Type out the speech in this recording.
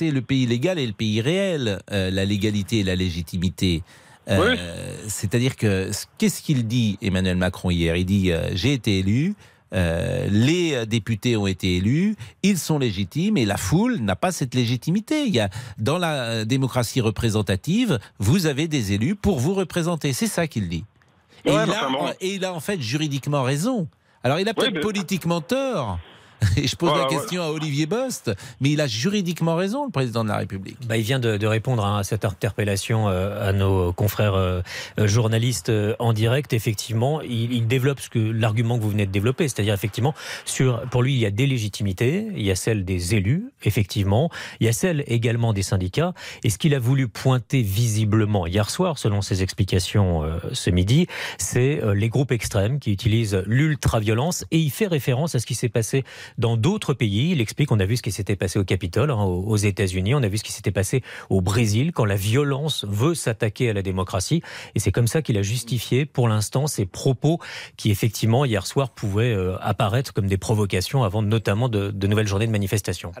c'est le pays légal et le pays réel, euh, la légalité et la légitimité. Euh, c'est-à-dire que qu'est-ce qu'il dit Emmanuel Macron hier? Il dit j'ai été élu, les députés ont été élus, ils sont légitimes et la foule n'a pas cette légitimité. Il y a, dans la démocratie représentative, vous avez des élus pour vous représenter. C'est ça qu'il dit. Et, il a, en fait juridiquement raison. Alors il a peut-être politiquement tort. Et je pose la question à Olivier Bost, mais il a juridiquement raison, le président de la République. Bah, il vient de, répondre à cette interpellation euh, à nos confrères euh, journalistes euh, en direct. Effectivement, il, développe ce que l'argument que vous venez de développer, c'est-à-dire effectivement sur, pour lui, il y a des légitimités, il y a celle des élus, effectivement, il y a celle également des syndicats. Et ce qu'il a voulu pointer visiblement hier soir, selon ses explications ce midi, c'est les groupes extrêmes qui utilisent l'ultra-violence et il fait référence à ce qui s'est passé dans d'autres pays. Il explique, on a vu ce qui s'était passé au Capitole, hein, aux États-Unis, on a vu ce qui s'était passé au Brésil, quand la violence veut s'attaquer à la démocratie. Et c'est comme ça qu'il a justifié, pour l'instant, ces propos qui, effectivement, hier soir, pouvaient euh, apparaître comme des provocations avant notamment de, de nouvelles journées de manifestation.